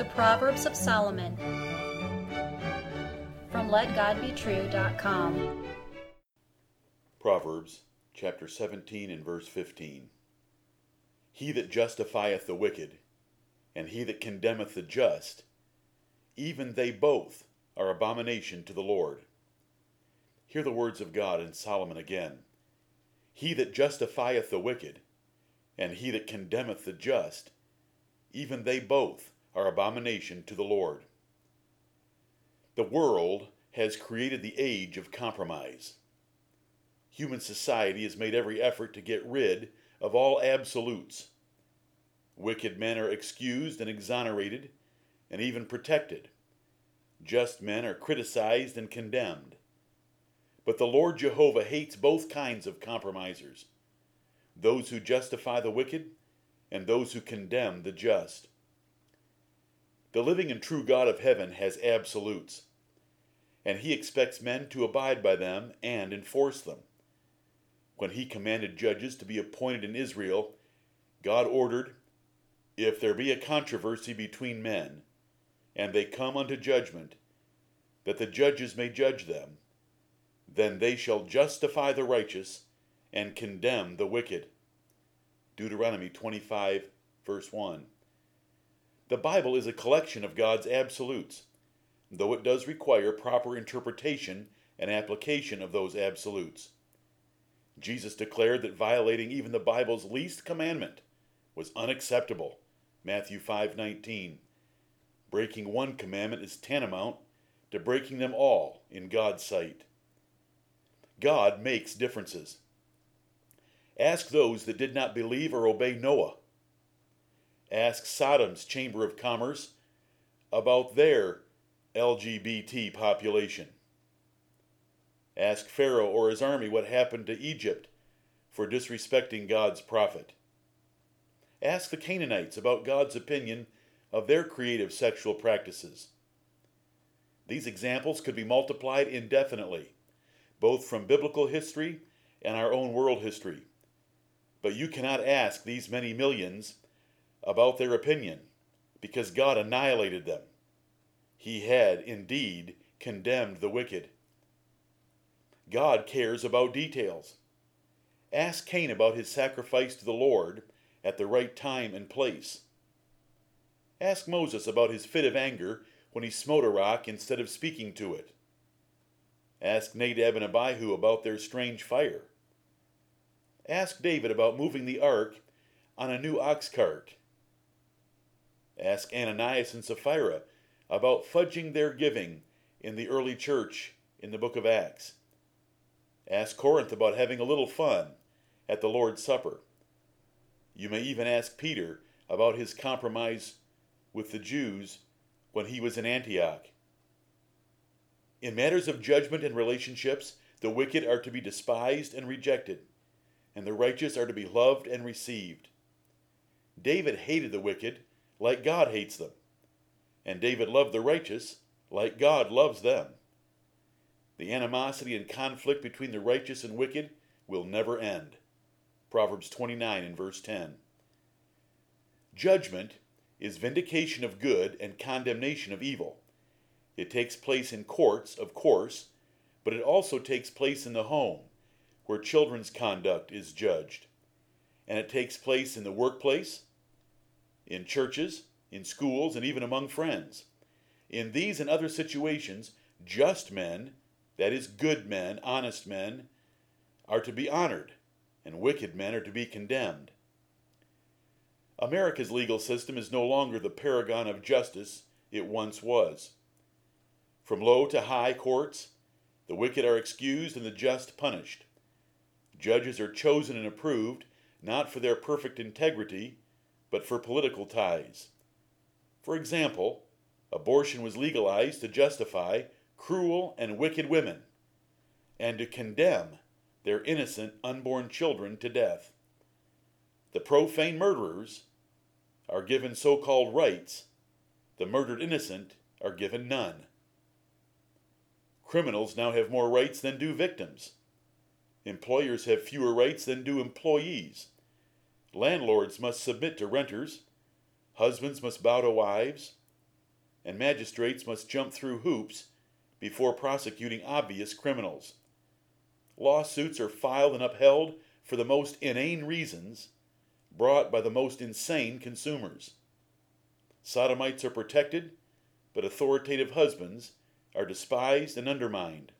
The Proverbs of Solomon from LetGodBetrue.com. Proverbs chapter 17 and verse 15. He that justifieth the wicked, and he that condemneth the just, even they both are abomination to the Lord. Hear the words of God in Solomon again. He that justifieth the wicked, and he that condemneth the just, even they both are abomination to the Lord. The world has created the age of compromise. Human society has made every effort to get rid of all absolutes. Wicked men are excused and exonerated, and even protected. Just men are criticized and condemned. But the Lord Jehovah hates both kinds of compromisers those who justify the wicked and those who condemn the just. The living and true God of heaven has absolutes, and he expects men to abide by them and enforce them. When he commanded judges to be appointed in Israel, God ordered, If there be a controversy between men, and they come unto judgment, that the judges may judge them, then they shall justify the righteous and condemn the wicked. Deuteronomy 25, verse 1. The Bible is a collection of God's absolutes, though it does require proper interpretation and application of those absolutes. Jesus declared that violating even the Bible's least commandment was unacceptable. Matthew 5:19. Breaking one commandment is tantamount to breaking them all in God's sight. God makes differences. Ask those that did not believe or obey Noah Ask Sodom's Chamber of Commerce about their LGBT population. Ask Pharaoh or his army what happened to Egypt for disrespecting God's prophet. Ask the Canaanites about God's opinion of their creative sexual practices. These examples could be multiplied indefinitely, both from biblical history and our own world history. But you cannot ask these many millions about their opinion, because God annihilated them. He had, indeed, condemned the wicked. God cares about details. Ask Cain about his sacrifice to the Lord at the right time and place. Ask Moses about his fit of anger when he smote a rock instead of speaking to it. Ask Nadab and Abihu about their strange fire. Ask David about moving the ark on a new ox cart Ask Ananias and Sapphira about fudging their giving in the early church in the book of Acts. Ask Corinth about having a little fun at the Lord's Supper. You may even ask Peter about his compromise with the Jews when he was in Antioch. In matters of judgment and relationships, the wicked are to be despised and rejected, and the righteous are to be loved and received. David hated the wicked like God hates them. And David loved the righteous like God loves them. The animosity and conflict between the righteous and wicked will never end. Proverbs 29 and verse 10. Judgment is vindication of good and condemnation of evil. It takes place in courts, of course, but it also takes place in the home, where children's conduct is judged. And it takes place in the workplace, in churches, in schools, and even among friends. In these and other situations, just men, that is, good men, honest men, are to be honored, and wicked men are to be condemned. America's legal system is no longer the paragon of justice it once was. From low to high courts, the wicked are excused and the just punished. Judges are chosen and approved not for their perfect integrity, but for political ties. For example, abortion was legalized to justify cruel and wicked women and to condemn their innocent unborn children to death. The profane murderers are given so called rights, the murdered innocent are given none. Criminals now have more rights than do victims. Employers have fewer rights than do employees. Landlords must submit to renters. Husbands must bow to wives. and magistrates must jump through hoops before prosecuting obvious criminals. Lawsuits are filed and upheld for the most inane reasons, brought by the most insane consumers. Sodomites are protected, but authoritative husbands are despised and undermined.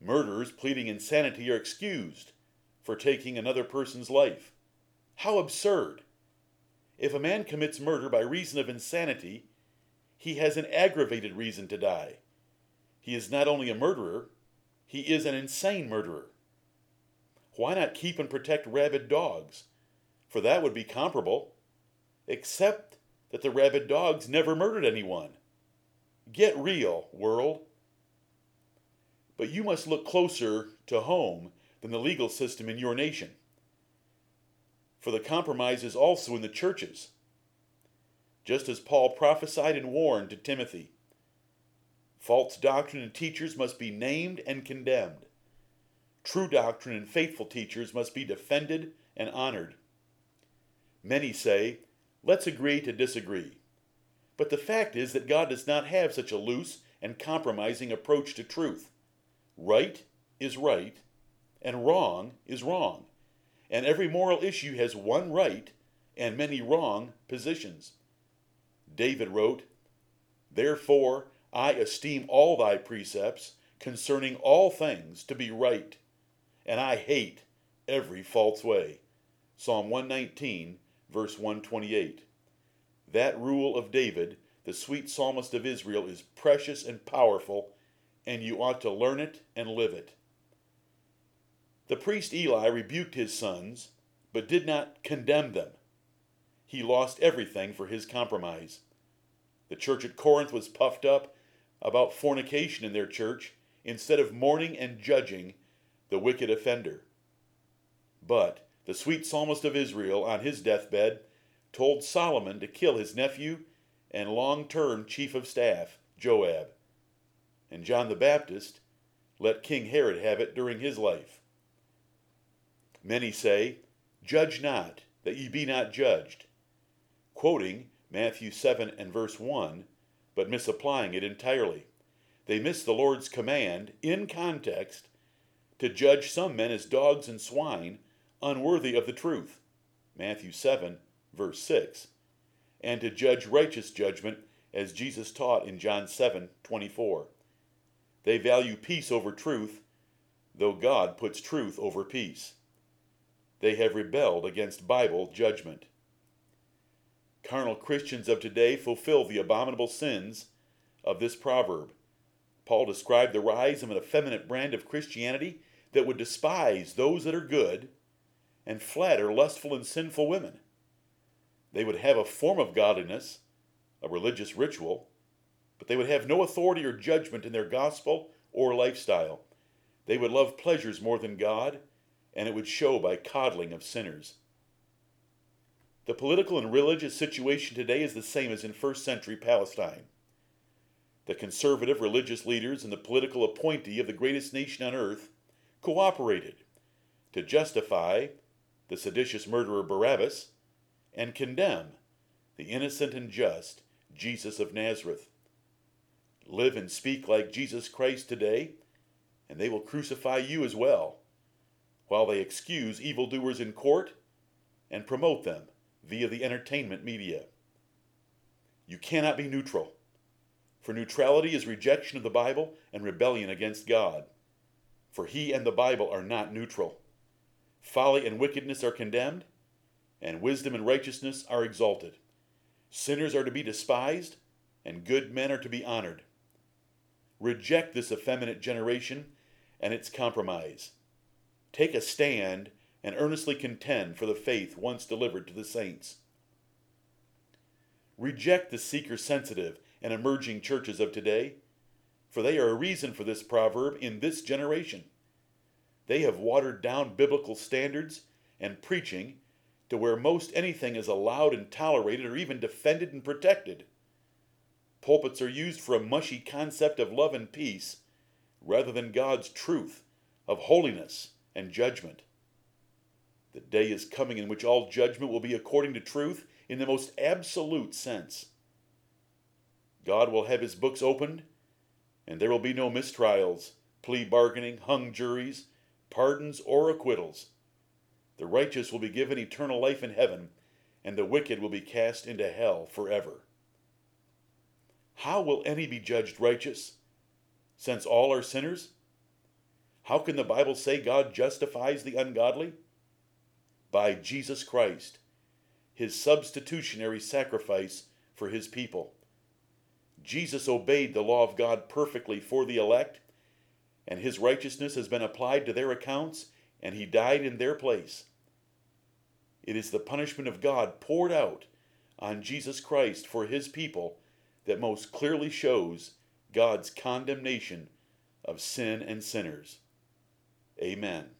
Murderers pleading insanity are excused for taking another person's life. How absurd! If a man commits murder by reason of insanity, he has an aggravated reason to die. He is not only a murderer, he is an insane murderer. Why not keep and protect rabid dogs? For that would be comparable, except that the rabid dogs never murdered anyone. Get real, world. But you must look closer to home than the legal system in your nation. For the compromise is also in the churches. Just as Paul prophesied and warned to Timothy, false doctrine and teachers must be named and condemned. True doctrine and faithful teachers must be defended and honored. Many say, let's agree to disagree. But the fact is that God does not have such a loose and compromising approach to truth. Right is right, and wrong is wrong. And every moral issue has one right and many wrong positions. David wrote, Therefore I esteem all thy precepts concerning all things to be right, and I hate every false way. Psalm 119, verse 128. That rule of David, the sweet psalmist of Israel, is precious and powerful, and you ought to learn it and live it. The priest Eli rebuked his sons, but did not condemn them. He lost everything for his compromise. The church at Corinth was puffed up about fornication in their church instead of mourning and judging the wicked offender. But the sweet psalmist of Israel, on his deathbed, told Solomon to kill his nephew and long term chief of staff, Joab. And John the Baptist let King Herod have it during his life. Many say, Judge not, that ye be not judged, quoting Matthew 7 and verse 1, but misapplying it entirely. They miss the Lord's command, in context, to judge some men as dogs and swine, unworthy of the truth. Matthew 7, verse 6. And to judge righteous judgment, as Jesus taught in John 7, 24. They value peace over truth, though God puts truth over peace. They have rebelled against Bible judgment. Carnal Christians of today fulfill the abominable sins of this proverb. Paul described the rise of an effeminate brand of Christianity that would despise those that are good and flatter lustful and sinful women. They would have a form of godliness, a religious ritual, but they would have no authority or judgment in their gospel or lifestyle. They would love pleasures more than God, and it would show by coddling of sinners. The political and religious situation today is the same as in first century Palestine. The conservative religious leaders and the political appointee of the greatest nation on earth cooperated to justify the seditious murderer Barabbas and condemn the innocent and just Jesus of Nazareth. Live and speak like Jesus Christ today, and they will crucify you as well, while they excuse evildoers in court and promote them via the entertainment media. You cannot be neutral, for neutrality is rejection of the Bible and rebellion against God. For he and the Bible are not neutral. Folly and wickedness are condemned, and wisdom and righteousness are exalted. Sinners are to be despised, and good men are to be honored. Reject this effeminate generation and its compromise. Take a stand and earnestly contend for the faith once delivered to the saints. Reject the seeker sensitive and emerging churches of today, for they are a reason for this proverb in this generation. They have watered down biblical standards and preaching to where most anything is allowed and tolerated or even defended and protected. Pulpits are used for a mushy concept of love and peace rather than God's truth of holiness and judgment. The day is coming in which all judgment will be according to truth in the most absolute sense. God will have his books opened, and there will be no mistrials, plea bargaining, hung juries, pardons, or acquittals. The righteous will be given eternal life in heaven, and the wicked will be cast into hell forever. How will any be judged righteous, since all are sinners? How can the Bible say God justifies the ungodly? By Jesus Christ, his substitutionary sacrifice for his people. Jesus obeyed the law of God perfectly for the elect, and his righteousness has been applied to their accounts, and he died in their place. It is the punishment of God poured out on Jesus Christ for his people that most clearly shows God's condemnation of sin and sinners. Amen.